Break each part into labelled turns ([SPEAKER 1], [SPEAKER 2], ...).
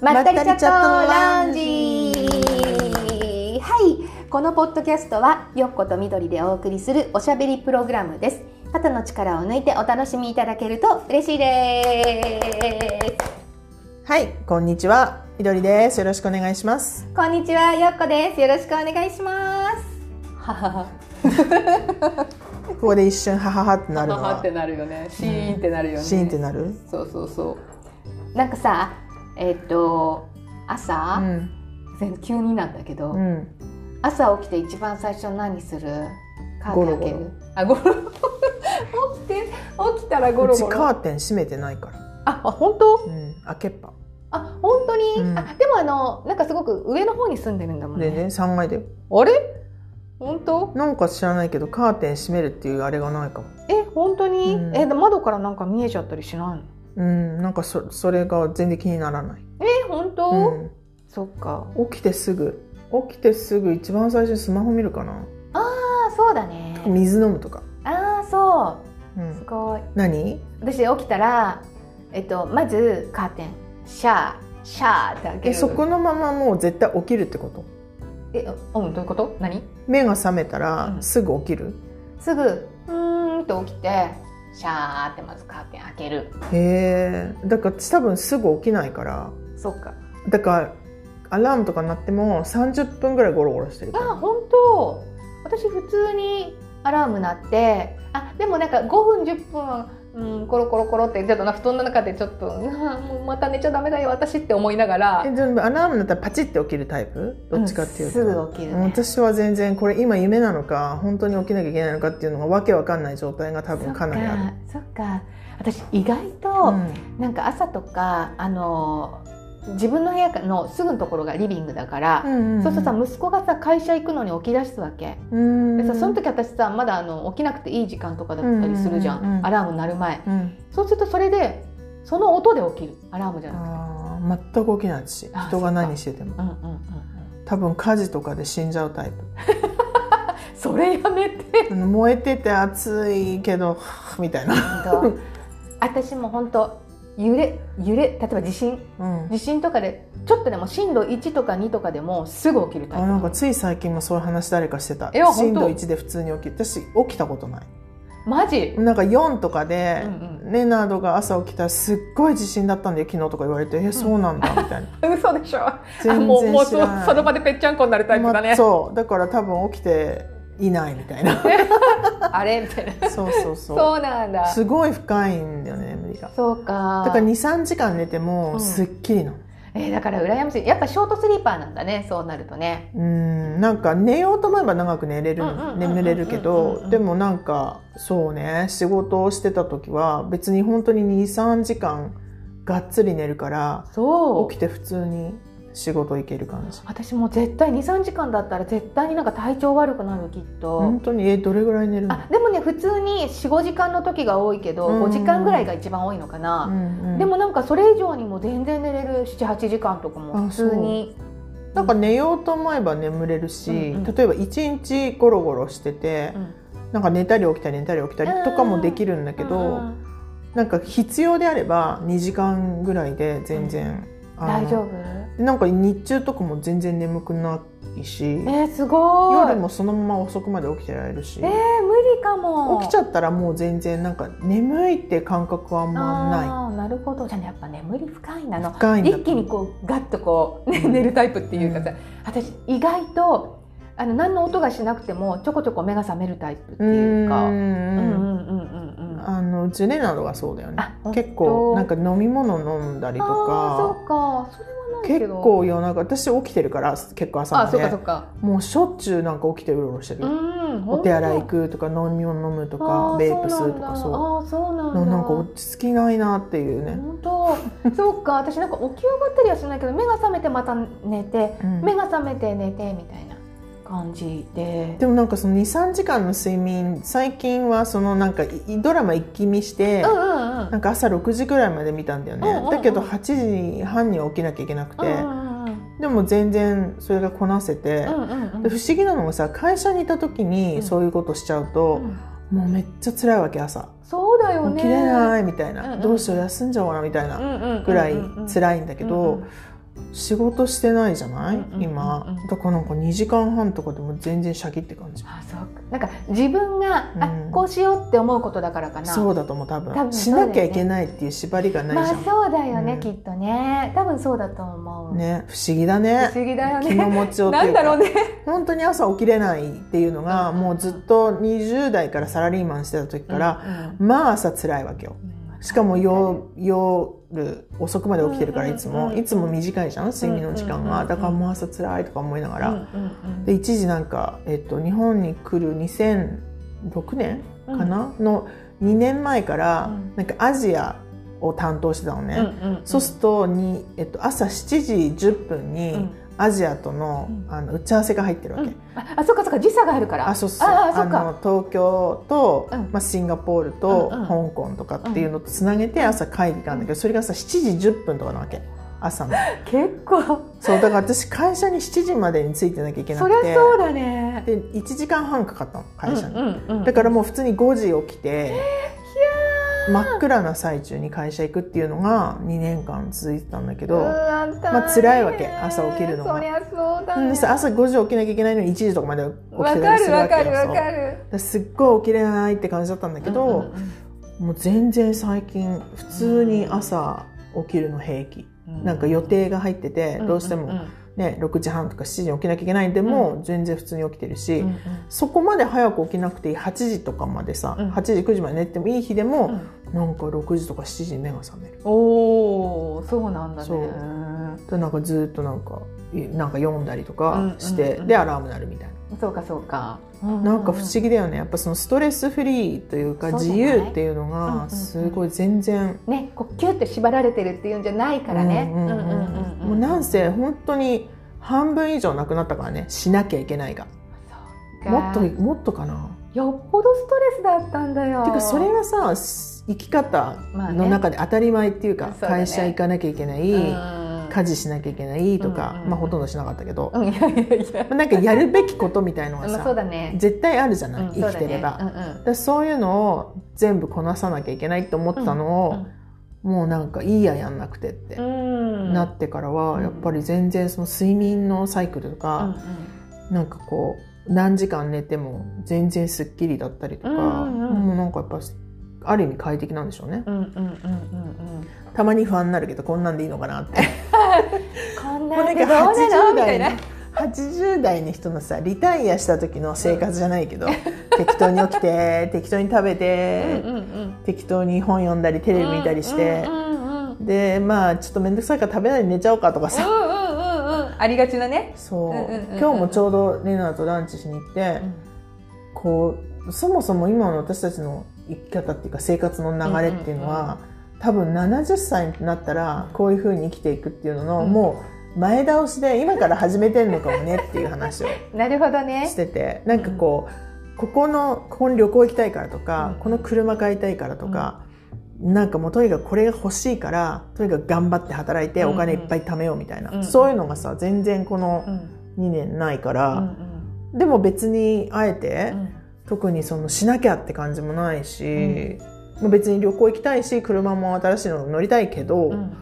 [SPEAKER 1] まったりチャットラウンジ。はい。このポッドキャストはよっことみどりでお送りするおしゃべりプログラムです。肩の力を抜いてお楽しみいただけると嬉しいです。
[SPEAKER 2] はい、こんにちは。みどりです。よろしくお願いします。
[SPEAKER 1] こんにちはよっこです。よろしくお願いします。ははは
[SPEAKER 2] ここで一瞬ハハハってなるのは。
[SPEAKER 1] ははってなるよね。シーンってなるよね、
[SPEAKER 2] シーンってなる？
[SPEAKER 1] そうそうそう。なんかさえっ、と朝、急になんだけど、
[SPEAKER 2] うん。
[SPEAKER 1] 朝起きて一番最初何する？カーテン開ける？
[SPEAKER 2] ゴロゴロ。
[SPEAKER 1] あゴロ起きて起きたらゴ
[SPEAKER 2] うち
[SPEAKER 1] ロ。ゴロ
[SPEAKER 2] カーテン閉めてないから。
[SPEAKER 1] ああ本当？
[SPEAKER 2] うん。開けっぱ。
[SPEAKER 1] あ本当に、
[SPEAKER 2] うん。
[SPEAKER 1] あでもあのなんかすごく上の方に住んでるんだもんね。
[SPEAKER 2] でね、三階だよ。
[SPEAKER 1] あれ？本当？
[SPEAKER 2] なんか知らないけど、カーテン閉めるっていうあれがないかも。
[SPEAKER 1] え本当に、
[SPEAKER 2] うん。
[SPEAKER 1] えで窓からなんか見えちゃったりしないの？
[SPEAKER 2] うん。なんかそ、それが全然気にならない。
[SPEAKER 1] え本当、
[SPEAKER 2] うん。
[SPEAKER 1] そっか
[SPEAKER 2] 起きてすぐ。起きてすぐ一番最初にスマホ見るかな。
[SPEAKER 1] ああそうだね
[SPEAKER 2] 水飲むとか。
[SPEAKER 1] ああそううす
[SPEAKER 2] ん。
[SPEAKER 1] ごい
[SPEAKER 2] 何？
[SPEAKER 1] 私起きたらえっとまずカーテンシャーシャーって開け
[SPEAKER 2] え、
[SPEAKER 1] る
[SPEAKER 2] そこのままもう絶対起きるってこと？
[SPEAKER 1] えうんどういうこと？何？
[SPEAKER 2] 目が覚めたら
[SPEAKER 1] うん
[SPEAKER 2] すぐ起きる？
[SPEAKER 1] すぐうーんと起きてシャーってまずカーテン開ける。
[SPEAKER 2] へえだから多分すぐ起きないから。
[SPEAKER 1] そっか。
[SPEAKER 2] だからアラームとか鳴っても30分ぐらいゴロゴロしてるから。
[SPEAKER 1] あ本当。私普通にアラーム鳴ってあでもなんか5分10分うん、コロコロコロってちょっとな布団の中でちょっと もうまた寝ちゃダメだよ私って思いながら。
[SPEAKER 2] え全部アラーム鳴ったらパチって起きるタイプ？どっちかっていうと、
[SPEAKER 1] んすぐ起きるね。
[SPEAKER 2] 私は全然これ今夢なのか本当に起きなきゃいけないのかっていうのがわけわかんない状態が多分かなりある。
[SPEAKER 1] そっか。そっか私意外と、
[SPEAKER 2] うん。
[SPEAKER 1] なんか朝とかあの自分の部屋のすぐのところがリビングだから、
[SPEAKER 2] うんん
[SPEAKER 1] そうするとさ息子がさ会社行くのに起き出すわけ、
[SPEAKER 2] うん
[SPEAKER 1] でさその時私さまだあの起きなくていい時間とかだったりするじゃん,、
[SPEAKER 2] うんうんうんうん。
[SPEAKER 1] アラーム鳴る前。
[SPEAKER 2] うん。
[SPEAKER 1] そうするとそれでその音で起きるアラームじゃなくて
[SPEAKER 2] 全く起きないし
[SPEAKER 1] あ
[SPEAKER 2] 人が何してても。
[SPEAKER 1] うんうんうんうん。
[SPEAKER 2] 多分火事とかで死んじゃうタイプ。
[SPEAKER 1] それやめて。
[SPEAKER 2] 燃えてて暑いけど みたいな、
[SPEAKER 1] 私も本当揺れ揺れ例えば地震。
[SPEAKER 2] うん、
[SPEAKER 1] 地震とかでちょっとでも震度1とか2とかでもすぐ起きるタイプ。
[SPEAKER 2] あなんかつい最近もそういう話誰かしてた。震度
[SPEAKER 1] 本当。
[SPEAKER 2] 1で普通に起きる私起きたことない。
[SPEAKER 1] マジ？
[SPEAKER 2] なんか4とかで、
[SPEAKER 1] うん
[SPEAKER 2] レナードが朝起きたらすっごい地震だったんで昨日とか言われて「えそうなんだ」みたいな。
[SPEAKER 1] 嘘でしょ。あ
[SPEAKER 2] 全
[SPEAKER 1] もうもうその場でぺっちゃんこになるタイプだね、
[SPEAKER 2] まそう。だから多分起きていないみたいな。
[SPEAKER 1] あれ？みたいな。
[SPEAKER 2] そうそうそう。
[SPEAKER 1] そうなんだ。
[SPEAKER 2] すごい深いんだよね眠りが
[SPEAKER 1] そうか。
[SPEAKER 2] だから23時間寝て
[SPEAKER 1] うん。
[SPEAKER 2] もすっきりなの。
[SPEAKER 1] えーだから羨ましい。やっぱショートスリーパーなんだねそうなるとね。
[SPEAKER 2] うん。なんか寝ようと思えば長く寝れる
[SPEAKER 1] うんうんうんうんうん
[SPEAKER 2] 眠れるけどでもなんかそうね仕事をしてた時は別に本当に23時間がっつり寝るから
[SPEAKER 1] そう。
[SPEAKER 2] 起きて普通に仕事行ける感じ。
[SPEAKER 1] 私も絶対23時間だったら絶対になんか体調悪くなるきっと、
[SPEAKER 2] 本当にえどれぐらい寝るの？
[SPEAKER 1] あでもね普通に45時間の時が多いけど、
[SPEAKER 2] うん。
[SPEAKER 1] 5時間ぐらいが一番多いのかな、
[SPEAKER 2] うんうん。
[SPEAKER 1] でもなんかそれ以上にも全然寝れる78時間とかも
[SPEAKER 2] あ
[SPEAKER 1] 普通に。
[SPEAKER 2] なんか寝ようと思えば眠れるし、
[SPEAKER 1] うんうん。
[SPEAKER 2] 例えば1日ゴロゴロしてて、
[SPEAKER 1] うん。
[SPEAKER 2] なんか寝たり起きたり寝たり起きたりとかもできるんだけど、
[SPEAKER 1] うん
[SPEAKER 2] なんか必要であれば2時間ぐらいで全然、あの
[SPEAKER 1] 大丈夫？
[SPEAKER 2] なんか日中とかも全然眠くないし
[SPEAKER 1] えー、すごい。
[SPEAKER 2] 夜もそのまま遅くまで起きてられるし、
[SPEAKER 1] えー、無理かも。
[SPEAKER 2] 起きちゃったらもう全然なんか眠いって感覚はあんまな
[SPEAKER 1] あーなるほど。じゃあねやっぱ眠り深いんだ。の
[SPEAKER 2] い深い
[SPEAKER 1] 一気にこうガッとこう、ね
[SPEAKER 2] うん
[SPEAKER 1] 寝るタイプっていうかさ、
[SPEAKER 2] うん。
[SPEAKER 1] 私意外とあの何の音がしなくてもちょこちょこ目が覚めるタイプっていうか。
[SPEAKER 2] う
[SPEAKER 1] うんん。うんうんうんうん
[SPEAKER 2] あのうちねなどがそうだよね。結構なんか飲み物飲んだりとか。
[SPEAKER 1] そうか。それはな
[SPEAKER 2] 結
[SPEAKER 1] ど。
[SPEAKER 2] 構夜中私起きてるから結構朝まで。
[SPEAKER 1] そうか
[SPEAKER 2] もうしょっちゅうなんか起きてうろうろしてる、
[SPEAKER 1] うん
[SPEAKER 2] お手洗い行
[SPEAKER 1] く
[SPEAKER 2] くとか飲み物飲むとかベープ吸うとかそう
[SPEAKER 1] あーそうなんだ。
[SPEAKER 2] なんか落ち着きないなっていうね、
[SPEAKER 1] 本当。そうか。私なんか起き上がったりはしないけど目が覚めてまた寝て、
[SPEAKER 2] うん。
[SPEAKER 1] 目が覚めて寝てみたいな感じで。
[SPEAKER 2] でもなんかその23時間の睡眠最近はそのなんかいドラマ一気見して、
[SPEAKER 1] うんうんうん。
[SPEAKER 2] なんか朝6時くらいまで見たんだよね、
[SPEAKER 1] うんうんうん。
[SPEAKER 2] だけど8時半には起きなきゃいけなくて、
[SPEAKER 1] うんうんうん
[SPEAKER 2] でも全然それがこなせて、
[SPEAKER 1] うんうんうん。
[SPEAKER 2] で不思議なのがさ会社にいた時にそういうことしちゃうと、もうめっちゃ辛いわけ朝。
[SPEAKER 1] そうだよね。
[SPEAKER 2] 起きれないみたいな、
[SPEAKER 1] うんうん
[SPEAKER 2] どうしよう休んじゃおうかなみたいな
[SPEAKER 1] うんうんうんうん
[SPEAKER 2] ぐらい辛いんだけど、仕事してないじゃない、
[SPEAKER 1] うんうんうんうん。
[SPEAKER 2] 今。だからなんか2時間半とかでも全然シャキって感じ。
[SPEAKER 1] あそう。かなんか自分が、あ
[SPEAKER 2] うん。
[SPEAKER 1] こうしようって思うことだからかな。
[SPEAKER 2] そうだと思う多分。
[SPEAKER 1] 多分
[SPEAKER 2] しなきゃいけないっていう縛りがないじゃん、
[SPEAKER 1] まあそうだよね、
[SPEAKER 2] うん。
[SPEAKER 1] きっとね。多分そうだと思う、
[SPEAKER 2] ね不思議だね。
[SPEAKER 1] 不思議だよ
[SPEAKER 2] 気の
[SPEAKER 1] ね
[SPEAKER 2] 持ちようって
[SPEAKER 1] な
[SPEAKER 2] んか
[SPEAKER 1] だろうね。
[SPEAKER 2] 本当に朝起きれないっていうのが、
[SPEAKER 1] うん
[SPEAKER 2] もうずっと20代からサラリーマンしてた時から、
[SPEAKER 1] うん
[SPEAKER 2] まあ朝辛いわけよ。
[SPEAKER 1] うん。
[SPEAKER 2] しかも夜夜遅くまで起きてるから
[SPEAKER 1] うん
[SPEAKER 2] いつも、
[SPEAKER 1] うん。
[SPEAKER 2] いつも。短いじゃん？睡眠の時間が、
[SPEAKER 1] うん
[SPEAKER 2] だからもう朝辛いとか思いながら、で一時なんか、えっと、日本に来る2006年かな、の2年前から、
[SPEAKER 1] うん。
[SPEAKER 2] なんかアジアを担当してたのね、そうするとに、えっと、朝7時10分に、
[SPEAKER 1] うん
[SPEAKER 2] アジアとの,、
[SPEAKER 1] うん。
[SPEAKER 2] あの打ち合わせが入ってるわけ、
[SPEAKER 1] うん。ああそっかそっか時差があるから。
[SPEAKER 2] あそうそう
[SPEAKER 1] ああそっか。
[SPEAKER 2] の東京と、
[SPEAKER 1] うん。
[SPEAKER 2] まあ、シンガポールと
[SPEAKER 1] うんうん。
[SPEAKER 2] 香港とかっていうのとつなげて朝会議があるんだけどそれがさ7時10分とかなわけ。朝の。
[SPEAKER 1] 結構。
[SPEAKER 2] そうだから私会社に7時までに着いてなきゃいけな
[SPEAKER 1] そりゃ
[SPEAKER 2] くて
[SPEAKER 1] そうだね。
[SPEAKER 2] で1時間半かかったの会社に、
[SPEAKER 1] うんうんうん
[SPEAKER 2] だからもう普通に5時起きて真っ暗な最中に会社行くっていうのが2年間続いてたんだけど、
[SPEAKER 1] ま
[SPEAKER 2] まあ辛いわけ。朝起きるのが。
[SPEAKER 1] そりゃそうだね。
[SPEAKER 2] 朝5時起きなきゃいけないのに1時とかまで起き
[SPEAKER 1] わ
[SPEAKER 2] てたりする
[SPEAKER 1] わ
[SPEAKER 2] けよ。そう
[SPEAKER 1] るわかる
[SPEAKER 2] だからすっごい起きれないって感じだったんだけど、
[SPEAKER 1] うんうん
[SPEAKER 2] もう全然最近普通に朝起きるの平気、
[SPEAKER 1] うん
[SPEAKER 2] なんか予定が入ってて、どうしても
[SPEAKER 1] んん
[SPEAKER 2] ね6時半とか7時に起きなきゃいけないんでも、全然普通に起きてるし、
[SPEAKER 1] うんうん。
[SPEAKER 2] そこまで早く起きなくていい。8時とかまでさ、
[SPEAKER 1] うん。
[SPEAKER 2] 8時9時まで寝てもいい日でも、
[SPEAKER 1] うん。
[SPEAKER 2] なんか6時とか7時に目が覚める。
[SPEAKER 1] おおそうなんだね。
[SPEAKER 2] でなんかずっとなんかいなんか読んだりとかして、でアラーム鳴るみたいな。
[SPEAKER 1] そうかそうか。
[SPEAKER 2] なんか不思議だよね。やっぱそのストレスフリーというか自由っていうの
[SPEAKER 1] うんうんう
[SPEAKER 2] が
[SPEAKER 1] ん。
[SPEAKER 2] すごい全然。
[SPEAKER 1] ねこうキュッて縛られてるっていうんじゃないからね。
[SPEAKER 2] うんうんうんもうなんせ本当に半分以上なくなったからね。しなきゃいけないが。
[SPEAKER 1] そう
[SPEAKER 2] もっと
[SPEAKER 1] か
[SPEAKER 2] もっとかな。
[SPEAKER 1] よっぽどストレスだったんだよ。
[SPEAKER 2] ていうかそれがさ生き方の中で当たり前っていうか、
[SPEAKER 1] そうだね。
[SPEAKER 2] 会社行かなきゃいけない、
[SPEAKER 1] うん
[SPEAKER 2] 家事しなきゃいけないとか、
[SPEAKER 1] うんうん
[SPEAKER 2] まあほとんどしなかったけど、
[SPEAKER 1] うんいやいやいや。
[SPEAKER 2] まあなんかやるべきことみたいのが
[SPEAKER 1] まあ
[SPEAKER 2] さ、
[SPEAKER 1] そうだね。
[SPEAKER 2] 絶対あるじゃない、
[SPEAKER 1] うん
[SPEAKER 2] 生きてれば。
[SPEAKER 1] そうだね。
[SPEAKER 2] でそういうのを全部こなさなきゃいけないって思ってたのを、もうなんかいいややんなくてって
[SPEAKER 1] うん。うん
[SPEAKER 2] なってからは、
[SPEAKER 1] うん。
[SPEAKER 2] やっぱり全然その睡眠のサイクルとか、なんかこう何時間寝ても全然すっきりだったりとか、
[SPEAKER 1] うんうんうん。
[SPEAKER 2] もうなんかやっぱある意味快適なんでしょうね。
[SPEAKER 1] うんうんうんうんうん。
[SPEAKER 2] たまに不安になるけどこんなんでいいのかなって
[SPEAKER 1] こんなんでどうなの
[SPEAKER 2] ？80代
[SPEAKER 1] みたいな。
[SPEAKER 2] の80代の人のさリタイアした時の生活じゃないけど、適当に起きて適当に食べて、
[SPEAKER 1] うんうん
[SPEAKER 2] 適当に本読んだりテレビ見たりして。
[SPEAKER 1] うん、うんうんうん。
[SPEAKER 2] でまあちょっと面倒くさいから食べないで寝ちゃおうかとかさ、
[SPEAKER 1] うんうんうんうん。ありがちなね。
[SPEAKER 2] そう,、
[SPEAKER 1] うんうんうんうん。
[SPEAKER 2] 今日もちょうどレナとランチしに行って、こうそもそも今の私たちの生き方っていうか生活の流れっていうのは、多分70歳になったらこういうふうに生きていくっていうのの、
[SPEAKER 1] うん。
[SPEAKER 2] もう前倒しで今から始めてんのかもねっていう話を
[SPEAKER 1] なるほどね。
[SPEAKER 2] しててなんかこうここのここに旅行行きたいからとか、
[SPEAKER 1] うん。
[SPEAKER 2] この車買いたいからとか、なんかもうとにかくこれが欲しいからとにかく頑張って働いて
[SPEAKER 1] うん
[SPEAKER 2] お金いっぱい貯めようみたいな、
[SPEAKER 1] うん
[SPEAKER 2] そういうのがさ全然この
[SPEAKER 1] うん。
[SPEAKER 2] 2年ないか
[SPEAKER 1] う
[SPEAKER 2] ら、
[SPEAKER 1] ん。
[SPEAKER 2] でも別にあえて、
[SPEAKER 1] うん。
[SPEAKER 2] 特にそのしなきゃって感じもないし、別に旅行行きたいし車も新しいの乗りたいけど、
[SPEAKER 1] うん。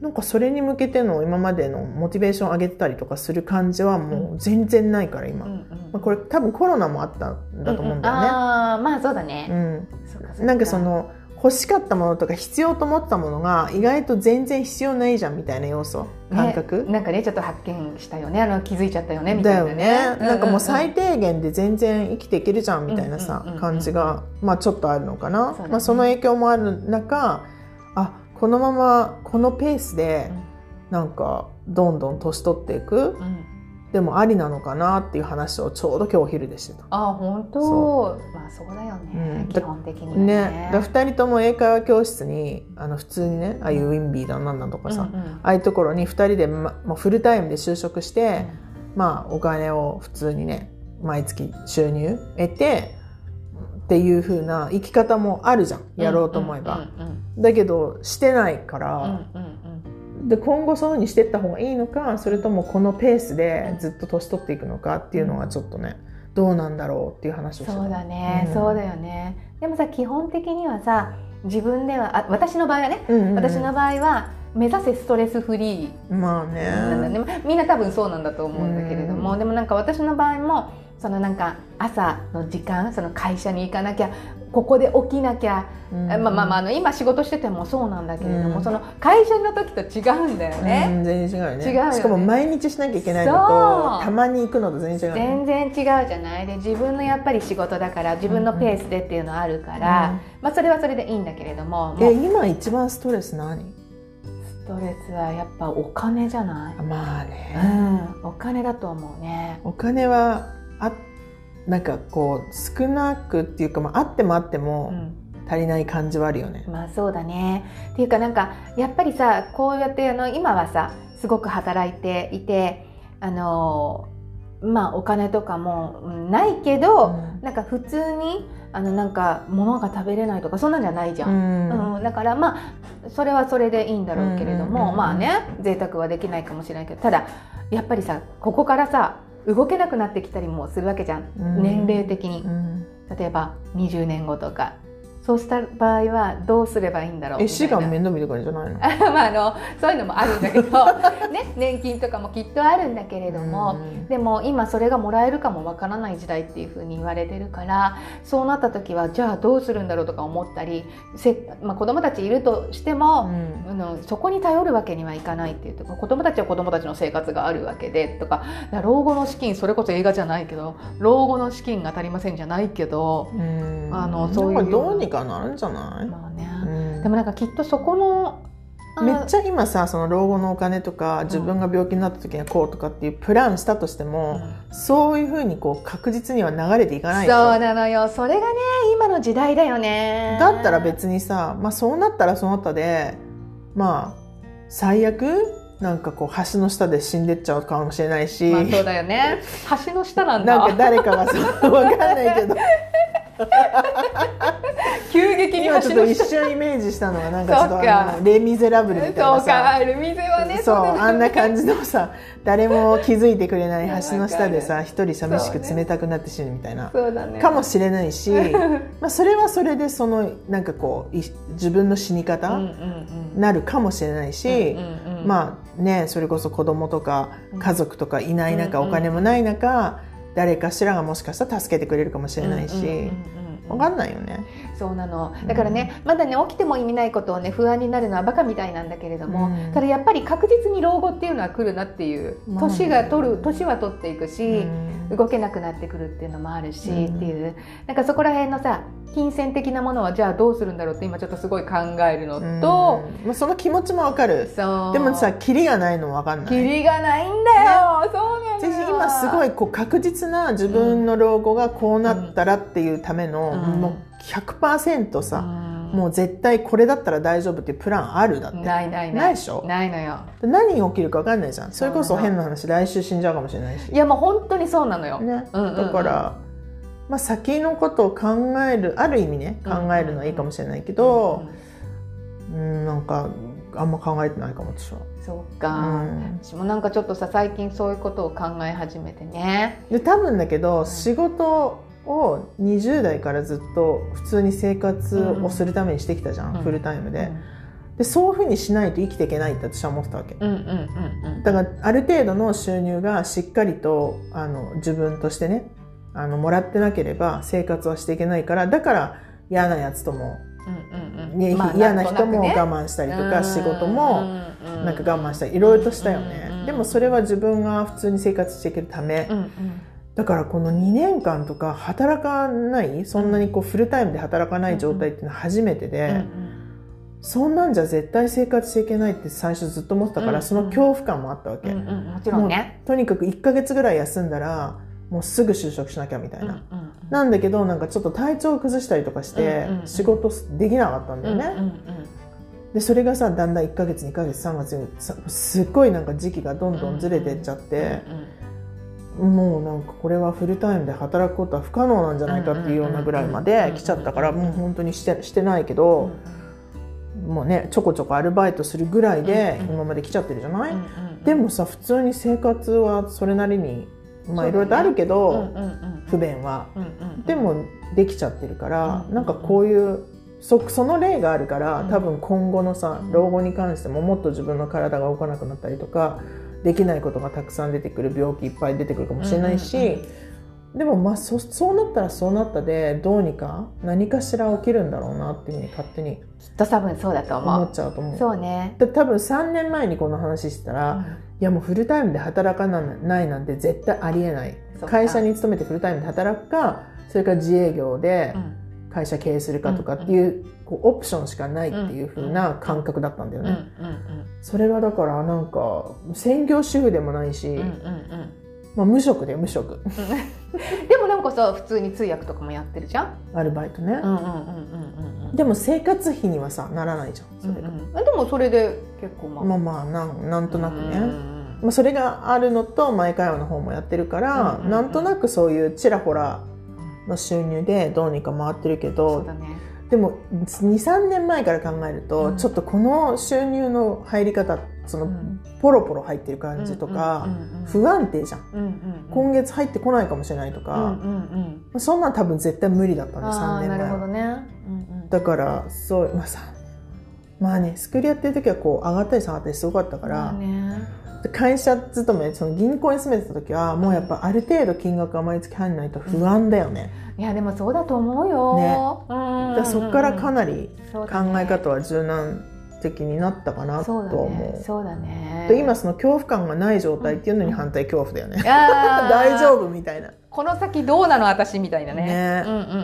[SPEAKER 2] なんかそれに向けての今までのモチベーション上げたりとかする感じはもう全然ないから今、ま
[SPEAKER 1] うんうん。
[SPEAKER 2] あ、これ多分コロナもあったんだと思うんだよね。
[SPEAKER 1] ああまあそうだね。
[SPEAKER 2] うん。なんかその欲しかったものとか必要と思ったものが意外と全然必要ないじゃんみたいな要素感覚、
[SPEAKER 1] ねなんかねちょっと発見したよね。あの気づいちゃったよねみた
[SPEAKER 2] だよ
[SPEAKER 1] いなね。
[SPEAKER 2] ね、なんかもう最
[SPEAKER 1] 低
[SPEAKER 2] 低限で全然生きていけるじゃんみたいなさ、感じが、まあ、ちょっとあるのかな。
[SPEAKER 1] そね。
[SPEAKER 2] まあ、その影響もある中あこのままこのペースでなんかどんどん年取っていくでもありなのかなっていう話をちょうど今日お昼でしてた。
[SPEAKER 1] あ本当？まあそうだよね、
[SPEAKER 2] うん。
[SPEAKER 1] 基本的には
[SPEAKER 2] ね。
[SPEAKER 1] ね、
[SPEAKER 2] だ2人とも英会話教室にあの普通にねああいうウィンビーだなんだとかさ、
[SPEAKER 1] うんうん。
[SPEAKER 2] ああいうところに2人で、ま、もうフルタイムで就職して、まあお金を普通にね毎月収入得てっていう風な生き方もあるじゃん。やろうと思えば、
[SPEAKER 1] うんうん
[SPEAKER 2] だけどしてないか
[SPEAKER 1] うん
[SPEAKER 2] ら、
[SPEAKER 1] うんうん
[SPEAKER 2] で今後そういう風にしていった方がいいのかそれともこのペースでずっと年取っていくのかっていうのがちょっとねどうなんだろうっていう話をしてた。
[SPEAKER 1] そうだね、
[SPEAKER 2] うん。
[SPEAKER 1] そうだよね。でもさ基本的にはさ自分ではあ私の場合はね、
[SPEAKER 2] うんうんうん。
[SPEAKER 1] 私の場合は目指せストレスフリー。
[SPEAKER 2] まあ
[SPEAKER 1] なんだ
[SPEAKER 2] ね
[SPEAKER 1] ね。みんな多分そうなんだと思うんだけれども、
[SPEAKER 2] うん。
[SPEAKER 1] でもなんか私の場合もそのなんか朝の時間その会社に行かなきゃここで起きなきゃ、
[SPEAKER 2] うん。
[SPEAKER 1] まあまあまああの今仕事しててもそうなんだけれども、
[SPEAKER 2] うん。
[SPEAKER 1] その会社の時と違うんだよね、
[SPEAKER 2] うん全然違うよね。
[SPEAKER 1] 違うよね。
[SPEAKER 2] しかも毎日しなきゃいけないのとたまに行くのと全然違うよね。
[SPEAKER 1] 全然違うじゃない？で自分のやっぱり仕事だから自分のペースでっていうのあるから、まあ、それはそれでいいんだけれどもも
[SPEAKER 2] え
[SPEAKER 1] う
[SPEAKER 2] 今一番ストレス何？
[SPEAKER 1] ストレスはやっぱお金じゃない、
[SPEAKER 2] まあね、
[SPEAKER 1] うん、お金だと思うね。
[SPEAKER 2] お金はあなんかこう少なくっていうか、まあ、あってもあって
[SPEAKER 1] う
[SPEAKER 2] も
[SPEAKER 1] ん
[SPEAKER 2] 足りない感じはあるよね。
[SPEAKER 1] まあそうだね。っていうかなんかやっぱりさこうやってあの今はさすごく働いていてあのまあお金とかもうんないけど、
[SPEAKER 2] うん
[SPEAKER 1] なんか普通にあのなんか物が食べれないとかそんなんじゃないじゃ。
[SPEAKER 2] うんん
[SPEAKER 1] うんだからまあそれはそれでいいんだろうけれども、
[SPEAKER 2] うんうんうんうん
[SPEAKER 1] まあね贅沢はできないかもしれないけどただやっぱりさここからさ動けなくなってきたりもするわけじゃん、
[SPEAKER 2] うん。
[SPEAKER 1] 年齢的に。
[SPEAKER 2] うん。
[SPEAKER 1] 例えば20年後とかそうした場合はどうすればいいんだろう？
[SPEAKER 2] 死が面倒見るんじゃないの？
[SPEAKER 1] まああのそういうのもあるんだけど、ね、年金とかもきっとあるんだけれども、
[SPEAKER 2] うん。
[SPEAKER 1] でも今それがもらえるかもわからない時代っていうふうに言われてるからそうなった時はじゃあどうするんだろうとか思ったりせ、まあ、子供たちいるとしても、
[SPEAKER 2] うん。
[SPEAKER 1] あのそこに頼るわけにはいかないっていうと子供たちは子供たちの生活があるわけでとか老後の資金それこそ映画じゃないけど老後の資金が足りませんじゃないけど、
[SPEAKER 2] うん。
[SPEAKER 1] あのそういう
[SPEAKER 2] かなるんじゃない、
[SPEAKER 1] まあね。
[SPEAKER 2] うん。
[SPEAKER 1] でもなんかきっとそこのあ
[SPEAKER 2] めっちゃ今さその老後のお金とか自分が病気になった時にはこうとかっていうプランしたとしても、そういうふうにこう確実には流れていかない
[SPEAKER 1] そうなのよ。それがね今の時代だよね。
[SPEAKER 2] だったら別にさ、まあ、そうなったらその他でまあ最悪なんかこう橋の下で死んでっちゃうかもしれないし、
[SPEAKER 1] まあそうだよね。橋の下なんだ。
[SPEAKER 2] なんか誰かがさ わかんないけど
[SPEAKER 1] 急激に
[SPEAKER 2] 今ちょっと一瞬イメージしたのがなんかちょっとあのレ・ミゼラブルみたい
[SPEAKER 1] そうか
[SPEAKER 2] なさ
[SPEAKER 1] ある水はね。
[SPEAKER 2] そうあんな感じのさ誰も気づいてくれない橋の下でさ 一人寂しく冷たくなって死ぬみたいな、
[SPEAKER 1] ね。
[SPEAKER 2] かもしれないし、まあ、それはそれでそのなんかこうい自分の死に
[SPEAKER 1] うん
[SPEAKER 2] 方なるかもしれないし、まあねそれこそ子供とか
[SPEAKER 1] うん。
[SPEAKER 2] 家族とかいない中、
[SPEAKER 1] うん。
[SPEAKER 2] お金もない中誰かしらがもしかしたら助けてくれるかもしれないし、
[SPEAKER 1] うんうんうんうん
[SPEAKER 2] わかんないよね。
[SPEAKER 1] そうなの。だからね、まだね起きても意味ないことをね不安になるのはバカみたいなんだけれども、
[SPEAKER 2] うん。
[SPEAKER 1] ただやっぱり確実に老後っていうのは来るなっていう年が取る年は取っていくし、
[SPEAKER 2] うん。
[SPEAKER 1] 動けなくなってくるっていうのもあるし、
[SPEAKER 2] うん
[SPEAKER 1] っていうなんかそこら辺のさ金銭的なものはじゃあどうするんだろうって今ちょっとすごい考えるのと、
[SPEAKER 2] うん。まあ、その気持ちもわかる。でもさキリがないのもわかんない。
[SPEAKER 1] キリがないんだよ、そうなの
[SPEAKER 2] ぜひ
[SPEAKER 1] よ
[SPEAKER 2] 今すごいこう確実な自分の老後がこうなったらっていうための、
[SPEAKER 1] うん。
[SPEAKER 2] もう100%さ、
[SPEAKER 1] うん。
[SPEAKER 2] もう絶対これだったら大丈夫っていうプランあるだって。
[SPEAKER 1] ないないない。
[SPEAKER 2] ないでしょ？
[SPEAKER 1] ないのよ。
[SPEAKER 2] で何が起きるか分かんないじゃん。それこそ変な話来週死んじゃうかもしれないし。
[SPEAKER 1] いやもう本当にそうなのよ、
[SPEAKER 2] ね、
[SPEAKER 1] うんうんうん。
[SPEAKER 2] だから、まあ、先のことを考えるある意味ね考えるのはいいかもしれないけど、うんなんかあんま考えてないかも私は。
[SPEAKER 1] そうか、
[SPEAKER 2] うん。
[SPEAKER 1] 私もなんかちょっとさ最近そういうことを考え始めてね。
[SPEAKER 2] で多分だけど仕事を20代からずっと普通に生活をするためにしてきたじゃん、
[SPEAKER 1] うん。
[SPEAKER 2] フルタイムで,、でそういうふうにしないと生きていけないって私は思ってたわけ。だからある程度の収入がしっかりとあの自分としてねあのもらってなければ生活はしていけないからだから嫌なやつとも、嫌な人も我慢したりとか、仕事もなんか我慢したりいろいろとしたよね、
[SPEAKER 1] うん
[SPEAKER 2] でもそれは自分が普通に生活していけるため、だからこの2年間とか働かないそんなにこうフルタイムで働かない状態っていうのは初めてで、
[SPEAKER 1] うん
[SPEAKER 2] そんなんじゃ絶対生活していけないって最初ずっと思ってたから、
[SPEAKER 1] うん
[SPEAKER 2] その恐怖感もあったわけ、
[SPEAKER 1] もちろんね。
[SPEAKER 2] とにかく1ヶ月ぐらい休んだらもうすぐ就職しなきゃみたいな、なんだけどなんかちょっと体調を崩したりとかして仕事できなかったんだよね、
[SPEAKER 1] うんうん
[SPEAKER 2] でそれがさだんだん1ヶ月2ヶ月3月すっごいなんか時期がどんどんずれてっちゃって、もうなんかこれはフルタイムで働くことは不可能なんじゃないかっていうようなぐらいまで来ちゃったからもう本当にしてしてないけど、もうねちょこちょこアルバイトするぐらいで今まで来ちゃってるじゃない、でもさ普通に生活はそれなりにまあいろいろとあるけど、不便は。でもできちゃってるから、
[SPEAKER 1] う
[SPEAKER 2] なんかこういうそその例があるから多分今後のさ老後に関してももっと自分の体が動かなくなったりとかできないことがたくさん出てくる病気いっぱい出てくるかもしれないし、
[SPEAKER 1] うんうん
[SPEAKER 2] でもまあそそうなったらそうなったでどうにか何かしら起きるんだろうなっていうふうに勝手に
[SPEAKER 1] きっと多分そうだと
[SPEAKER 2] 思
[SPEAKER 1] 思
[SPEAKER 2] っちゃうと思う。
[SPEAKER 1] うそうね、
[SPEAKER 2] で多分3年前にこの話してたら、いやもうフルタイムで働かないなんて絶対ありえない。会社に勤めてフルタイムで働くかそれから自営業で
[SPEAKER 1] うん
[SPEAKER 2] 会社経営するかとかっていう,、こうオプションしかないっていう風な感覚だったんだよね、それはだからなんか専業主婦でもないし、まあ、無職で無職。
[SPEAKER 1] でもなんかさ普通に通訳とかもやってるじゃん？
[SPEAKER 2] アルバイトね、でも生活費にはさならないじゃんそれが、
[SPEAKER 1] うんうん。でもそれで結構まあ。
[SPEAKER 2] まあまあなんなんとなくね、
[SPEAKER 1] うんうん
[SPEAKER 2] まあ、それがあるのと毎回の方もやってるから、
[SPEAKER 1] うんうんうん。
[SPEAKER 2] なんとなくそういうちらほらの収入でどうにか回ってるけ
[SPEAKER 1] そ
[SPEAKER 2] ど
[SPEAKER 1] ね。
[SPEAKER 2] でも23年前から考えると、
[SPEAKER 1] うん。
[SPEAKER 2] ちょっとこの収入の入り方その、
[SPEAKER 1] うん。
[SPEAKER 2] ポロポロ入ってる感じとか、不安定じゃん、今月入ってこないかもしれないと
[SPEAKER 1] うん
[SPEAKER 2] か、そんなん多分絶対無理だったんで3
[SPEAKER 1] ああな
[SPEAKER 2] 年前は。
[SPEAKER 1] るほどね。うんうん。
[SPEAKER 2] だからそうまあさまあねスクールやってる時はこう上がったり下がったりすごかったから、
[SPEAKER 1] まあね。
[SPEAKER 2] で会社勤めその銀行に勤めてた時はもうやっぱある程度金額が毎月入んないと不安だよね、
[SPEAKER 1] いやでもそうだと思うよ。
[SPEAKER 2] ね。そこからかなり考え方は柔軟的になったかなと
[SPEAKER 1] そうだ
[SPEAKER 2] 思う。
[SPEAKER 1] ね。そうだね。
[SPEAKER 2] で今その恐怖感がない状態っていうのに反対恐怖だよね。大丈夫みたいな。
[SPEAKER 1] この先どうなの私みたいなね。
[SPEAKER 2] ね。
[SPEAKER 1] うんうんうんうん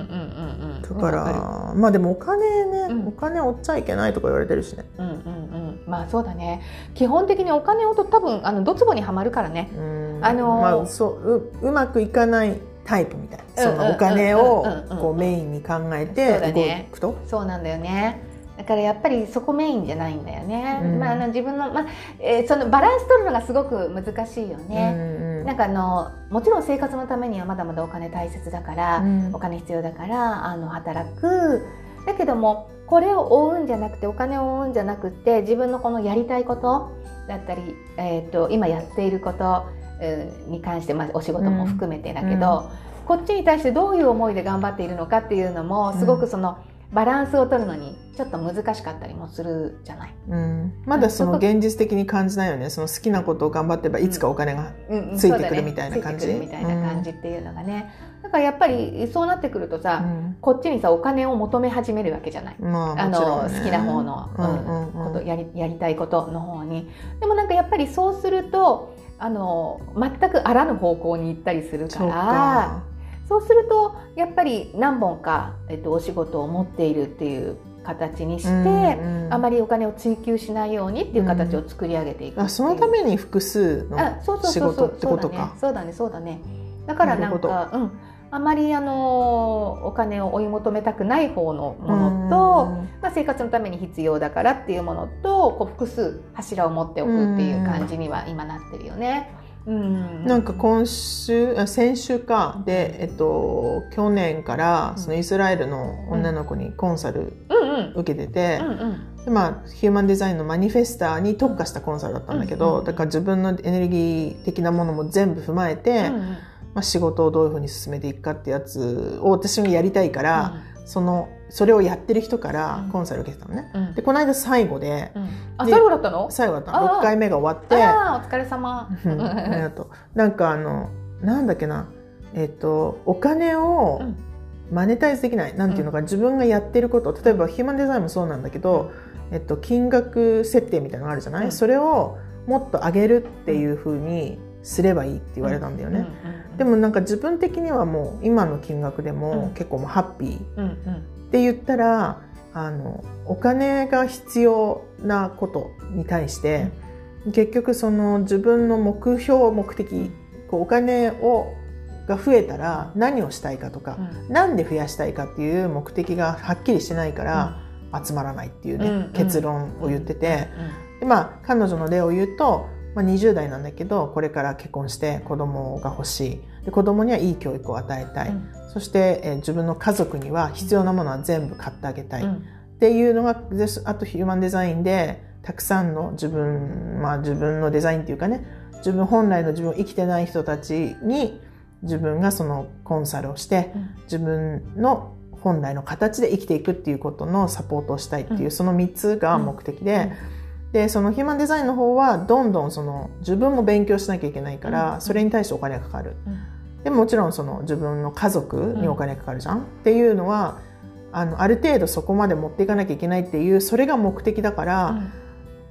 [SPEAKER 1] うん
[SPEAKER 2] だか
[SPEAKER 1] わ
[SPEAKER 2] らまあでもお金ね、
[SPEAKER 1] うん。
[SPEAKER 2] お金追っちゃいけないとか言われてるしね。
[SPEAKER 1] るうんうんうんまあそうだね。基本的にお金をと多分あのドツボにはまるからね。
[SPEAKER 2] うん。
[SPEAKER 1] あのー
[SPEAKER 2] まあそうううまくいかないタイプみたいな。そのお金をこうメインに考えて動くと？
[SPEAKER 1] そうなんだよね。だからやっぱりそこメインじゃないんだよね、
[SPEAKER 2] うん。
[SPEAKER 1] まあ、あの自分の、まあえーそのバランス取るのがすごく難しいよね、
[SPEAKER 2] うんうん。
[SPEAKER 1] なんかあのもちろん生活のためにはまだまだお金大切だから、
[SPEAKER 2] うん。
[SPEAKER 1] お金必要だからあの働くだけどもこれを追うんじゃなくてお金を追うんじゃなくて自分のこのやりたいことだったり、えー、と今やっていることうんに関して、まあ、お仕事も含めてだけど、こっちに対してどういう思いで頑張っているのかっていうのもすごくその、バランスを取るのにちょっと難しかったりもするじゃない？
[SPEAKER 2] うん、まだその現実的に感じないよね。その好きなことを頑張ってればいつかお金が、
[SPEAKER 1] うんうん
[SPEAKER 2] ついてくるみたいな感じ？
[SPEAKER 1] ついてくるみたいな感じっていうのがね、だからやっぱりそうなってくるとさ、
[SPEAKER 2] うん。
[SPEAKER 1] こっちにさお金を求め始めるわけじゃない。
[SPEAKER 2] まあ
[SPEAKER 1] あの好きな方の、
[SPEAKER 2] うんうんうん。
[SPEAKER 1] ことやりやりたいことの方に。でもなんかやっぱりそうするとあの全くあらぬ方向に行ったりするから
[SPEAKER 2] か。
[SPEAKER 1] そうするとやっぱり何本か、えっと、お仕事を持っているっていう形にして、
[SPEAKER 2] うんうん
[SPEAKER 1] あまりお金を追求しないようにっていう形を作り上げていくっていう。
[SPEAKER 2] あそのために複数の仕事ってことか。
[SPEAKER 1] そうだね。そうだね。ね。だからなんかうん。あまりあのお金を追い求めたくない方のものと、まあ、生活のために必要だからっていうものとこう複数柱を持っておくっていう感じには今なってるよね。うん、
[SPEAKER 2] なんか今週あ先週か。で、えっと、去年からそのイスラエルの女の子にコンサル
[SPEAKER 1] うんうん。
[SPEAKER 2] 受けてて、
[SPEAKER 1] うんうん。
[SPEAKER 2] でまあ、ヒューマンデザインのマニフェスターに特化したコンサルだったんだけど、
[SPEAKER 1] うん
[SPEAKER 2] だから自分のエネルギー的なものも全部踏まえて、
[SPEAKER 1] うんうん。
[SPEAKER 2] まあ、仕事をどういうふうに進めていくかってやつを私もやりたいから、そのそれをやってる人からコンサル受けてたのね。
[SPEAKER 1] うん。うん
[SPEAKER 2] でこの間最後で
[SPEAKER 1] うん。あ
[SPEAKER 2] で
[SPEAKER 1] 最後だったの？
[SPEAKER 2] 最後だった
[SPEAKER 1] あー
[SPEAKER 2] 6回目が終わって。
[SPEAKER 1] ああお疲れ様。
[SPEAKER 2] うん。ありがとう。なんかあのなんだっけな。えっ、とお金を
[SPEAKER 1] うん。
[SPEAKER 2] マネタイズできない。なんていうのか、自分がやってること。例えばヒューマンデザインもそうなんだけど、えっと、金額設定みたいなのがあるじゃない、
[SPEAKER 1] うん。
[SPEAKER 2] それをもっと上げるっていうふうにすればいいって言われたんだよね、
[SPEAKER 1] うん
[SPEAKER 2] でもなんか自分的にはもう今の金額で
[SPEAKER 1] う
[SPEAKER 2] も
[SPEAKER 1] ん。
[SPEAKER 2] 結構もうハッピーって言ったらあのお金が必要なことに対して、結局その自分の目標目的こうお金をが増えたら何をしたいかとか、
[SPEAKER 1] うん。
[SPEAKER 2] なんで増やしたいかっていう目的がはっきりしてないから集まらないっていうね、
[SPEAKER 1] うん
[SPEAKER 2] 結論を言ってて、
[SPEAKER 1] う
[SPEAKER 2] でまあ彼女の例を言うと、まあ、20代なんだけどこれから結婚して子供が欲しい。で子供にはいい教育を与えたい、
[SPEAKER 1] ん。
[SPEAKER 2] そして、えー自分の家族には必要なものは全部買ってあげたい、
[SPEAKER 1] うん。
[SPEAKER 2] っていうのがであとヒューマンデザインでたくさんの自分まあ自分のデザインっていうかね自分本来の自分を生きてない人たちに自分がそのコンサルをして
[SPEAKER 1] うん。
[SPEAKER 2] 自分の本来の形で生きていくっていうことのサポートをしたいっていう、
[SPEAKER 1] うん。
[SPEAKER 2] その3つが目的で、でそのヒューマンデザインの方はどんどんその自分も勉強しなきゃいけないから、
[SPEAKER 1] うん。
[SPEAKER 2] それに対してお金がかかる。
[SPEAKER 1] うん。
[SPEAKER 2] でももちろんその自分の家族にお金かかるじゃん、っていうのはあのある程度そこまで持っていかなきゃいけないっていうそれが目的だから、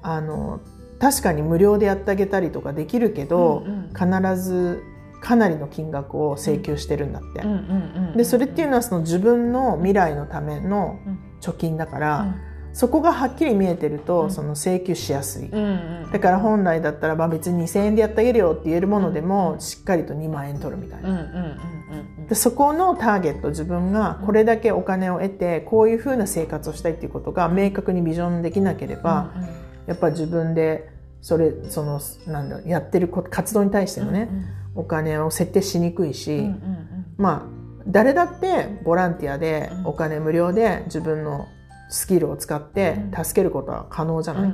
[SPEAKER 2] あの確かに無料でやってあげたりとかできるけど、
[SPEAKER 1] うんうん。
[SPEAKER 2] 必ずかなりの金額を請求してるんだって。
[SPEAKER 1] うんうんうん
[SPEAKER 2] でそれっていうのはその自分の未来のための
[SPEAKER 1] うん。
[SPEAKER 2] 貯金だから、そこがはっきり見えてると、
[SPEAKER 1] うん。
[SPEAKER 2] その請求しやすい。
[SPEAKER 1] うんうん。
[SPEAKER 2] だから本来だったらまあ別に2,000円でやってあげるよって言えるものでも、
[SPEAKER 1] うん。
[SPEAKER 2] しっかりと2万円取るみたいな。
[SPEAKER 1] うんうんうんうん
[SPEAKER 2] でそこのターゲット自分がこれだけお金を得てこういうふうな生活をしたいっていうことが明確にビジョンできなければ、やっぱ自分でそれそのなんだやってる活動に対してのね、お金を設定しにくいし、
[SPEAKER 1] うんうんうん。
[SPEAKER 2] まあ誰だってボランティアで
[SPEAKER 1] うん。
[SPEAKER 2] お金無料で自分のスキルを使って
[SPEAKER 1] うん。
[SPEAKER 2] 助けることは可能じゃない、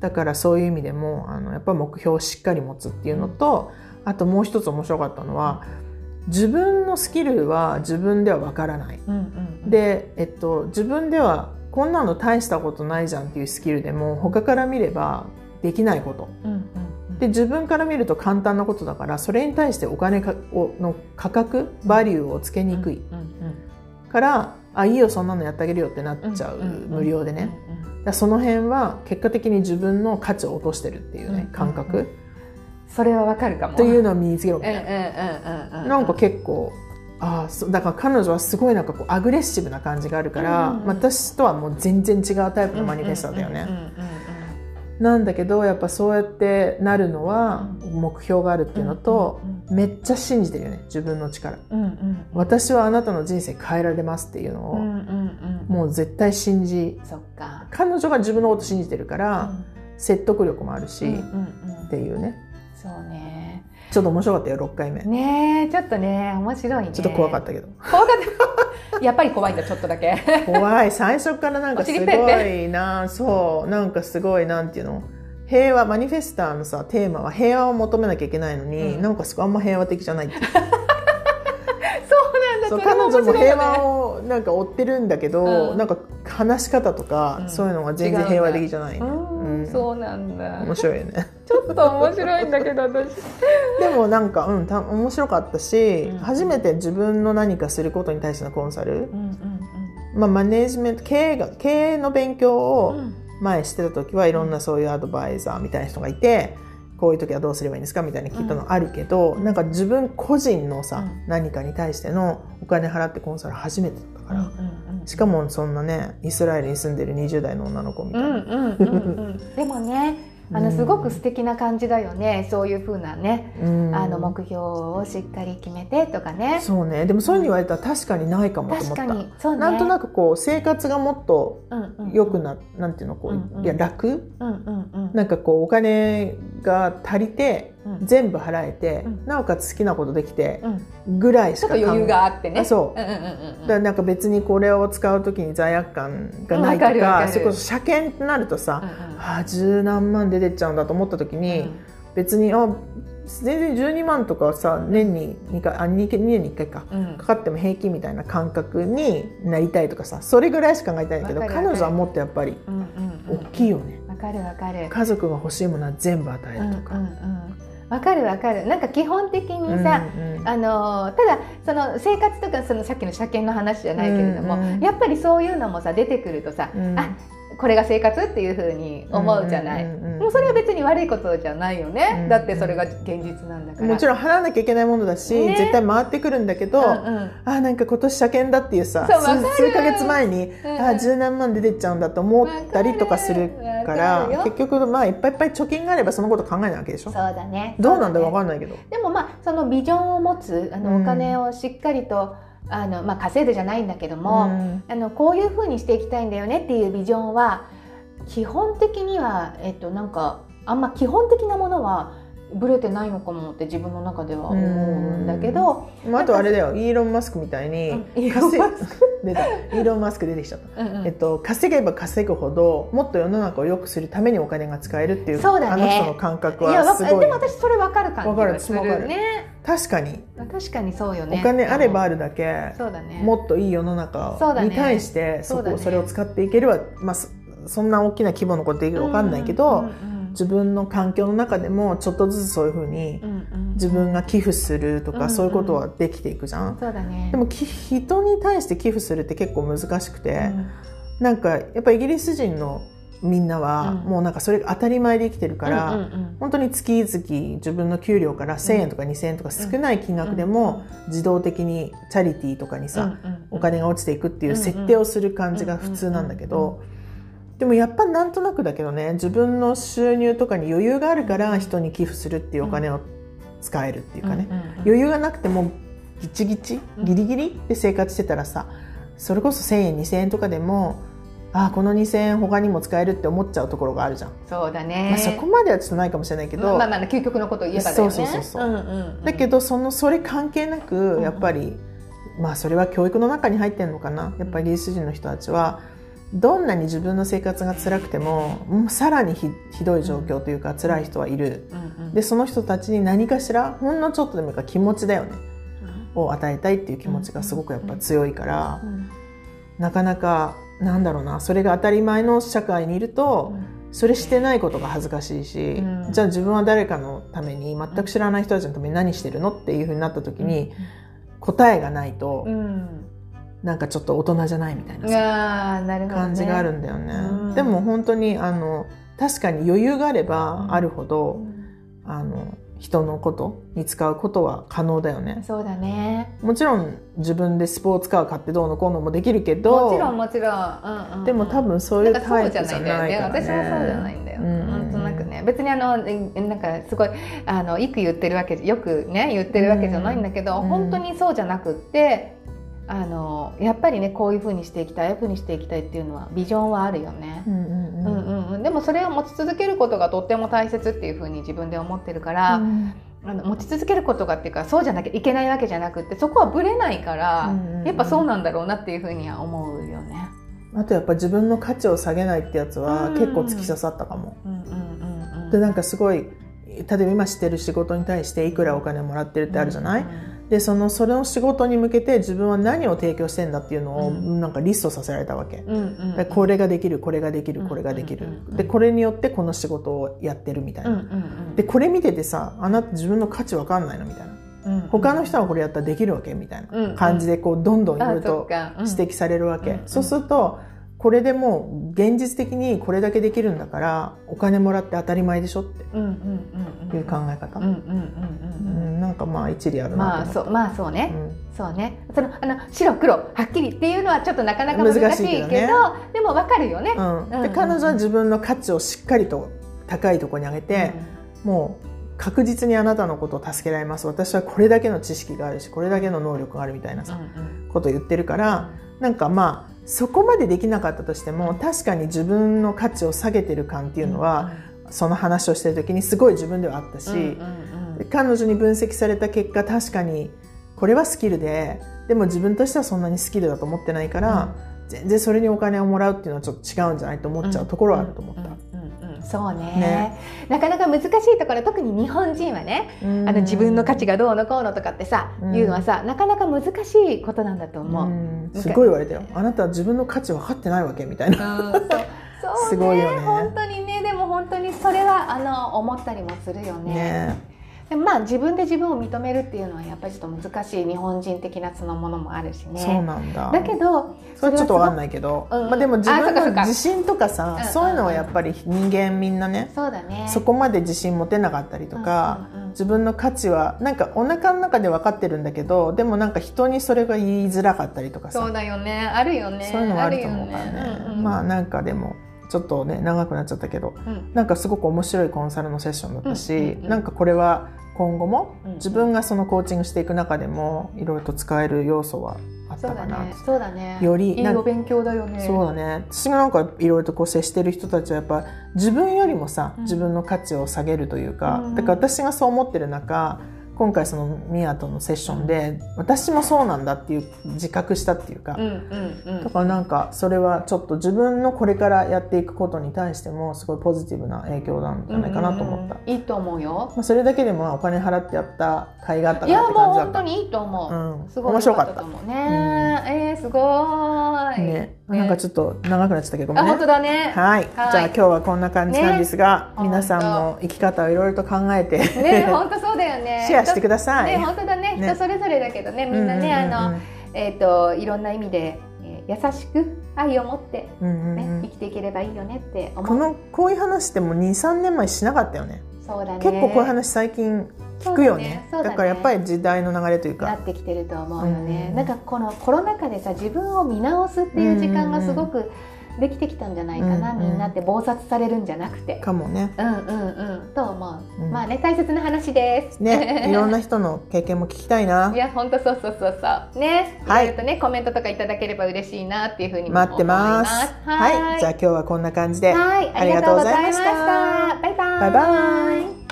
[SPEAKER 2] だからそういう意味でもあのやっぱ目標をしっかり持つっていうのと、あともう一つ面白かったのは自分のスキルは自分ではわからない。で、えっと、自分ではこんなの大したことないじゃんっていうスキルでも他から見ればできないこと。で自分から見ると簡単なことだからそれに対してお金かをの価格バリューをつけにくい。からあいいよそんなのやってあげるよってなっちゃう、無料でね。だその辺は結果的に自分の価値を落としてるっていうね、
[SPEAKER 1] うん
[SPEAKER 2] 感覚、
[SPEAKER 1] うん。それはわかるかも。
[SPEAKER 2] というのを身につけろみたいな、なんか結構ああだから彼女はすごいなんかこうアグレッシブな感じがあるから、私とはもう全然違うタイプのマニフェストだよね、なんだけどやっぱそうやってなるのは目標があるっていうのと、めっちゃ信じてるよね自分の力。
[SPEAKER 1] うんうん
[SPEAKER 2] 私はあなたの人生変えられますっていうのを、
[SPEAKER 1] うんうんうん
[SPEAKER 2] もう絶対信じ彼女が自分のこと信じてるから、説得力もあるし、
[SPEAKER 1] うんうん
[SPEAKER 2] っ
[SPEAKER 1] うん。
[SPEAKER 2] ていうねちょっと面白かったよ6回目、
[SPEAKER 1] ねえちょっとね面白いね。
[SPEAKER 2] ちょっと怖かったけど。
[SPEAKER 1] 怖かった。やっぱり怖いんだちょっとだけ。
[SPEAKER 2] 怖い。最初からなんか すごいなそう。なんかすごいなんていうの。平和マニフェスターのさテーマは平和を求めなきゃいけないのに、
[SPEAKER 1] うん。
[SPEAKER 2] なんかすごいあんま平和的じゃないって
[SPEAKER 1] そう
[SPEAKER 2] 彼女も平和をなんか追ってるんだけど、
[SPEAKER 1] うん。
[SPEAKER 2] なんか話し方とか、
[SPEAKER 1] うん。
[SPEAKER 2] そういうのが全然平和的じゃない、
[SPEAKER 1] うん
[SPEAKER 2] うん。
[SPEAKER 1] そうなんだ。
[SPEAKER 2] 面白いよね。
[SPEAKER 1] ちょっと面白いんだけど私。
[SPEAKER 2] でもなんか、うん、た面白かったし、
[SPEAKER 1] うん。
[SPEAKER 2] 初めて自分の何かすることに対してのコンサル、まあ、マネージメント経営が経営の勉強
[SPEAKER 1] う
[SPEAKER 2] を
[SPEAKER 1] ん。
[SPEAKER 2] 前してた時はいろんなそういうアドバイザーみたいな人がいてこういう時はどうすればいいんですか？みたいな聞いたのあるけど、なんか自分個人のさ、
[SPEAKER 1] うん。
[SPEAKER 2] 何かに対してのお金払ってコンサル初めてだったから、
[SPEAKER 1] うんうん
[SPEAKER 2] しかもそんなねイスラエルに住んでる20代の女の子みたいな、
[SPEAKER 1] うんうんうんうん。でもねあのすごく素敵な感じだよね。そういうふうなね
[SPEAKER 2] うん。
[SPEAKER 1] あの目標をしっかり決めてとかね。
[SPEAKER 2] そうね。でもそういうふうに言われたら確かにないかもと思った、
[SPEAKER 1] 確かに。そうね。
[SPEAKER 2] なんとなくこう生活がもっと
[SPEAKER 1] うんうん
[SPEAKER 2] 良くななんていうのこう、
[SPEAKER 1] うんうん。
[SPEAKER 2] いや楽？
[SPEAKER 1] うんうんうん。
[SPEAKER 2] なんかこうお金が足りて
[SPEAKER 1] うん
[SPEAKER 2] 全部払えて、
[SPEAKER 1] うん。
[SPEAKER 2] なおかつ好きなことできて
[SPEAKER 1] うん。
[SPEAKER 2] ぐらいしか
[SPEAKER 1] ちょっと余裕があってね。
[SPEAKER 2] あそう。
[SPEAKER 1] うんうんうん
[SPEAKER 2] だなんか別にこれを使う時に罪悪感がないと
[SPEAKER 1] わかるわかる。
[SPEAKER 2] かそれこそ車検ってなるとさ、ああ十何万出てっちゃうんだと思った時に、別にあ全然12万とかさ年に2回あ 2, 2年に1回か
[SPEAKER 1] うん。うん
[SPEAKER 2] かかっても平気みたいな感覚になりたいとかさそれぐらいしか考えたいんだけど彼女はもっとやっぱり
[SPEAKER 1] うんうんうん。
[SPEAKER 2] 大きいよね、
[SPEAKER 1] わかるわかる。
[SPEAKER 2] 家族が欲しいものは全部与え
[SPEAKER 1] うんうん
[SPEAKER 2] るとか。
[SPEAKER 1] うんわかるわかる。なんか基本的にさ、
[SPEAKER 2] うんうん。
[SPEAKER 1] あのただその生活とかそのさっきの車検の話じゃないけれども、
[SPEAKER 2] うんうん
[SPEAKER 1] やっぱりそういうのもさ出てくるとさ、
[SPEAKER 2] うん。
[SPEAKER 1] あこれが生活っていうふうに思うじゃない、
[SPEAKER 2] うんう
[SPEAKER 1] それは別に悪いことじゃないよね、
[SPEAKER 2] うん
[SPEAKER 1] だってそれが現実なんだから。
[SPEAKER 2] もちろん払わなきゃいけないものだし、
[SPEAKER 1] ね。
[SPEAKER 2] 絶対回ってくるんだけど、
[SPEAKER 1] うんうん。
[SPEAKER 2] あなんか今年車検だっていうさ数数ヶ月前に、
[SPEAKER 1] うん
[SPEAKER 2] あ十何万出てっちゃうんだと思ったりとかするか
[SPEAKER 1] ら
[SPEAKER 2] 結局まあいっぱいいっぱい貯金があればそのこと考えないわけでしょ。
[SPEAKER 1] そうだね。
[SPEAKER 2] どうなんだ
[SPEAKER 1] ろ
[SPEAKER 2] ろうわかんないけど、
[SPEAKER 1] でもまあそのビジョンを持つあの
[SPEAKER 2] うん。
[SPEAKER 1] お金をしっかりと、あのまあ、稼いでじゃないんだけども、
[SPEAKER 2] うん。
[SPEAKER 1] あのこういうふうにしていきたいんだよねっていうビジョンは基本的には、えっと、なんかあんま基本的なものはブレてないのかもって自分の中では思うんだけど、
[SPEAKER 2] まあ、あとあれだよ。イーロン・マスクみたいに
[SPEAKER 1] うんイーロンマ
[SPEAKER 2] 出た。イーロン・マスク出てきちゃった、
[SPEAKER 1] うんうん。
[SPEAKER 2] えっと、稼げば稼ぐほどもっと世の中を良くするためにお金が使えるっていう
[SPEAKER 1] そうだね。
[SPEAKER 2] あの人の感覚はすごい。
[SPEAKER 1] でも私それ分かる感じ
[SPEAKER 2] わかる。
[SPEAKER 1] がす
[SPEAKER 2] 私もわかる。
[SPEAKER 1] るね。
[SPEAKER 2] 確かに。
[SPEAKER 1] 確かにそうよね。
[SPEAKER 2] お金あればあ
[SPEAKER 1] る
[SPEAKER 2] るだけ、
[SPEAKER 1] そうだね。
[SPEAKER 2] もっといい世の中に対してそこそれを使っていければ、まあ、そそんな大きな規模のことできるか分かんないけど、
[SPEAKER 1] うんうん
[SPEAKER 2] 自分の環境の中でもちょっとずつそういうふうに自分が寄付するとか、そういうことはできていくじゃん。
[SPEAKER 1] そうだね。
[SPEAKER 2] でもき人に対して寄付するって結構難しくて、
[SPEAKER 1] うん。
[SPEAKER 2] なんかやっぱイギリス人のみんなは、
[SPEAKER 1] うん。
[SPEAKER 2] もうなんかそれが当たり前で生きてるから、
[SPEAKER 1] うんうんうん。
[SPEAKER 2] 本当に月々自分の給料から1,000円とか2,000円とか少ない金額でも自動的にチャリティーとかにさ、お金が落ちていくっていう設定をする感じが普通なんだけどでもやっぱなんとなくだけどね自分の収入とかに余裕があるから人に寄付するっていうお金を使えるっていうかね、
[SPEAKER 1] うんうんうん。
[SPEAKER 2] 余裕がなくてもギチギチ
[SPEAKER 1] うん。
[SPEAKER 2] ギリギリで生活してたらさそれこそ1,000円2,000円とかでもあこの2,000円他にも使えるって思っちゃうところがあるじゃん、
[SPEAKER 1] そうだね、
[SPEAKER 2] まあ、そこまではちょっとないかもしれないけど、
[SPEAKER 1] まあまあ究極のことを言えばだよね。
[SPEAKER 2] そうそうそうだけどそのそれ関係なくやっぱり、まあそれは教育の中に入ってるのかな。やっぱりリス人の人たちはどんなに自分の生活が辛くてももうさらにひひどい状況というか辛い人はいる。でその人たちに何かしらほんのちょっとでもいいから気持ちだよね。を与えたいっていう気持ちがすごくやっぱ強いから
[SPEAKER 1] うん。
[SPEAKER 2] なかなかなんだろうなそれが当たり前の社会にいるとそれしてないことが恥ずかしいし、
[SPEAKER 1] うん。
[SPEAKER 2] じゃあ自分は誰かのために全く知らない人たちのために何してるのっていうふうになった時に答えがないと
[SPEAKER 1] うん
[SPEAKER 2] なんかちょっと大人じゃないみたいな感じがあるんだよね。
[SPEAKER 1] うん。
[SPEAKER 2] でも本当にあの確かに余裕があればあるほ
[SPEAKER 1] う
[SPEAKER 2] ど、
[SPEAKER 1] ん。
[SPEAKER 2] あの人のことに使うことは可能だよね。
[SPEAKER 1] そうだね。
[SPEAKER 2] もちろん自分でスポーツカー買ってどうのこうのもできるけど
[SPEAKER 1] もちろんもちろん、うんうんうん。
[SPEAKER 2] でも多分そういうタイプ
[SPEAKER 1] じゃ
[SPEAKER 2] ないからね。
[SPEAKER 1] 私はそうじゃないんだよ、
[SPEAKER 2] うん。
[SPEAKER 1] なんとなくね。別にあのえなんかすごいあのよく言ってるわけよくね言ってるわけじゃないんだけど、
[SPEAKER 2] うん。
[SPEAKER 1] 本当にそうじゃなくってあのやっぱりねこういうふうにしていきたいああいうふうにしていきたいっていうのはビジョンはあるよね。
[SPEAKER 2] うんうんうん
[SPEAKER 1] うん。うんうん、でもそれを持ち続けることがとっても大切っていうふうに自分で思ってるから、
[SPEAKER 2] うん。
[SPEAKER 1] あの持ち続けることがっていうかそうじゃなきゃいけないわけじゃなくってそこはぶれないから、
[SPEAKER 2] うんうん
[SPEAKER 1] やっぱそうなんだろうなっていうふうには思うよね。
[SPEAKER 2] あとやっぱ自分の価値を下げないってやつは
[SPEAKER 1] うん。
[SPEAKER 2] 結構突き刺さったかも。
[SPEAKER 1] うんうんうんうん
[SPEAKER 2] でなんかすごい例えば今してる仕事に対していくらお金もらってるってあるじゃない、でそのそれの仕事に向けて自分は何を提供してんだっていうのを
[SPEAKER 1] うん。
[SPEAKER 2] なんかリストさせられたわけ。
[SPEAKER 1] うん
[SPEAKER 2] これができるこれができる
[SPEAKER 1] うん
[SPEAKER 2] これができる
[SPEAKER 1] うんうんうん。
[SPEAKER 2] でこれによってこの仕事をやってるみたい
[SPEAKER 1] うんう
[SPEAKER 2] な。
[SPEAKER 1] ん。
[SPEAKER 2] でこれ見ててさあなた自分の価値わかんないのみたいな。
[SPEAKER 1] うん
[SPEAKER 2] 他の人はこれやったらできるわけみたい
[SPEAKER 1] うんう
[SPEAKER 2] なん。感じでこうどんどんいろいろと指摘されるわけ、
[SPEAKER 1] うん。
[SPEAKER 2] そうするとこれでもう現実的にこれだけできるんだからお金もらって当たり前でしょって
[SPEAKER 1] うんうんうん
[SPEAKER 2] いう考え方、
[SPEAKER 1] うんうんうん
[SPEAKER 2] う
[SPEAKER 1] うん。うん
[SPEAKER 2] んなんかまあ一理ある
[SPEAKER 1] まあ
[SPEAKER 2] なと思っ
[SPEAKER 1] そうまあそう
[SPEAKER 2] た、
[SPEAKER 1] ね、
[SPEAKER 2] うん。
[SPEAKER 1] そうね。そのあの白黒はっきりっていうのはちょっとなかなか難しいけど
[SPEAKER 2] ね。
[SPEAKER 1] でもわかるよね。
[SPEAKER 2] 彼女は自分の価値をしっかりと高いところに上げて、もう確実にあなたのことを助けられます。私はこれだけの知識があるしこれだけの能力があるみたいなさ、
[SPEAKER 1] うん。
[SPEAKER 2] ことを言ってるからなんかまあそこまでできなかったとしても確かに自分の価値を下げてる感っていうのは、その話をしてる時にすごい自分ではあったし、
[SPEAKER 1] うんうんうん。
[SPEAKER 2] で彼女に分析された結果確かにこれはスキルででも自分としてはそんなにスキルだと思ってないから、全然それにお金をもらうっていうのはちょっと違うんじゃないと思っちゃうところはあると思った。
[SPEAKER 1] そうね。
[SPEAKER 2] ね。
[SPEAKER 1] なかなか難しいところ特に日本人はねあの自分の価値がどうのこうのとかってさ、
[SPEAKER 2] うん。
[SPEAKER 1] いうのはさなかなか難しいことなんだと思う。
[SPEAKER 2] うん。すごい言われたよ。あなたは自分の価値分かってないわけみたいな。
[SPEAKER 1] うんそう。そ う
[SPEAKER 2] すごいよね。
[SPEAKER 1] 本当にね。でも本当にそれはあの思ったりもするよね。
[SPEAKER 2] ね
[SPEAKER 1] まあ自分で自分を認めるっていうのはやっぱりちょっと難しい日本人的なそのものもあるしね。
[SPEAKER 2] そうなんだ。
[SPEAKER 1] だけど
[SPEAKER 2] それちょっとわかん
[SPEAKER 1] い。
[SPEAKER 2] ないけど、
[SPEAKER 1] うんうん
[SPEAKER 2] まあ、でも自分の自信とかさ、
[SPEAKER 1] うんうん
[SPEAKER 2] そういうのはやっぱり人間みんなね、
[SPEAKER 1] そうだね。
[SPEAKER 2] そこまで自信持てなかったりとか、
[SPEAKER 1] うんうんうん
[SPEAKER 2] 自分の価値はなんかお腹の中で分かってるんだけどでもなんか人にそれが言いづらかったりとかさ
[SPEAKER 1] そうだよねあるよね。
[SPEAKER 2] そういうのはあると思うからね
[SPEAKER 1] あるようんうん
[SPEAKER 2] まあなんかでもちょっとね長くなっちゃったけど
[SPEAKER 1] うん
[SPEAKER 2] なんかすごく面白いコンサルのセッションだったし、
[SPEAKER 1] うんうんうん
[SPEAKER 2] なんかこれは今後も
[SPEAKER 1] うんうん
[SPEAKER 2] 自分がそのコーチングしていく中でもいろいろと使える要素はあっ
[SPEAKER 1] そうだ
[SPEAKER 2] たかな
[SPEAKER 1] ね。そうだね。
[SPEAKER 2] よりなん
[SPEAKER 1] いいお勉強だよね。
[SPEAKER 2] そうだね私がなんかいろいろとこう接してる人たちはやっぱ自分よりもさ、
[SPEAKER 1] うん
[SPEAKER 2] 自分の価値を下げるというか、
[SPEAKER 1] うん
[SPEAKER 2] だから私がそう思ってる中今回そのミアとのセッションで、私もそうなんだっていう自覚したっていうか、
[SPEAKER 1] うんうんうん。
[SPEAKER 2] だからなんかそれはちょっと自分のこれからやっていくことに対してもすごいポジティブな影響なんじゃないかなと思った、
[SPEAKER 1] うんうんいいと思うよ。
[SPEAKER 2] まあ、それだけでもまあお金払ってやった甲斐があった
[SPEAKER 1] いやもう
[SPEAKER 2] なって感じだった。
[SPEAKER 1] 本当にいいと思う、
[SPEAKER 2] うん。
[SPEAKER 1] すごい
[SPEAKER 2] 面白かった
[SPEAKER 1] 良と思う。ね、えー、すごい
[SPEAKER 2] ね。なんかちょっと長くなっちゃったけどね。
[SPEAKER 1] あ本当だね。
[SPEAKER 2] はい、
[SPEAKER 1] はい。
[SPEAKER 2] じゃあ今日はこんな感じなんですが、
[SPEAKER 1] ね。
[SPEAKER 2] 皆さんも生き方をいろいろと考えて、
[SPEAKER 1] ね本当そうだよね。
[SPEAKER 2] シェアしてください。
[SPEAKER 1] ね本当だね。
[SPEAKER 2] ね。
[SPEAKER 1] 人それぞれだけどねみんなね、あのえっ、といろんな意味で、えー優しく愛を持って、
[SPEAKER 2] うんうん
[SPEAKER 1] ね
[SPEAKER 2] うん。
[SPEAKER 1] 生きていければいいよねって思う。
[SPEAKER 2] このこういう話ってもう23年前しなかったよね
[SPEAKER 1] そうだね。
[SPEAKER 2] 結構こういう話最近聞くよね。
[SPEAKER 1] ね。そうだね。
[SPEAKER 2] からやっぱり時代の流れという
[SPEAKER 1] な
[SPEAKER 2] か
[SPEAKER 1] ってきてると思うよね、
[SPEAKER 2] うん。
[SPEAKER 1] なんかこのコロナ禍でさ自分を見直すっていう時間がすごくできてきたんじゃないかな、
[SPEAKER 2] うん
[SPEAKER 1] みんなって忙殺されるんじゃなくて。
[SPEAKER 2] かもね。
[SPEAKER 1] うんうんうん。と思う、
[SPEAKER 2] うん。
[SPEAKER 1] まあね大切な話です。
[SPEAKER 2] ねいろんな人の経験も聞きたいな。い
[SPEAKER 1] や本当そうそうそうそう。ね、
[SPEAKER 2] はい。
[SPEAKER 1] とねコメントとかいただければ嬉しいなっていうふうにも
[SPEAKER 2] 待ってます。はい。じゃあ今日はこんな感じで。
[SPEAKER 1] はい。
[SPEAKER 2] ありがとうございました。
[SPEAKER 1] バイバイ。
[SPEAKER 2] バイバイ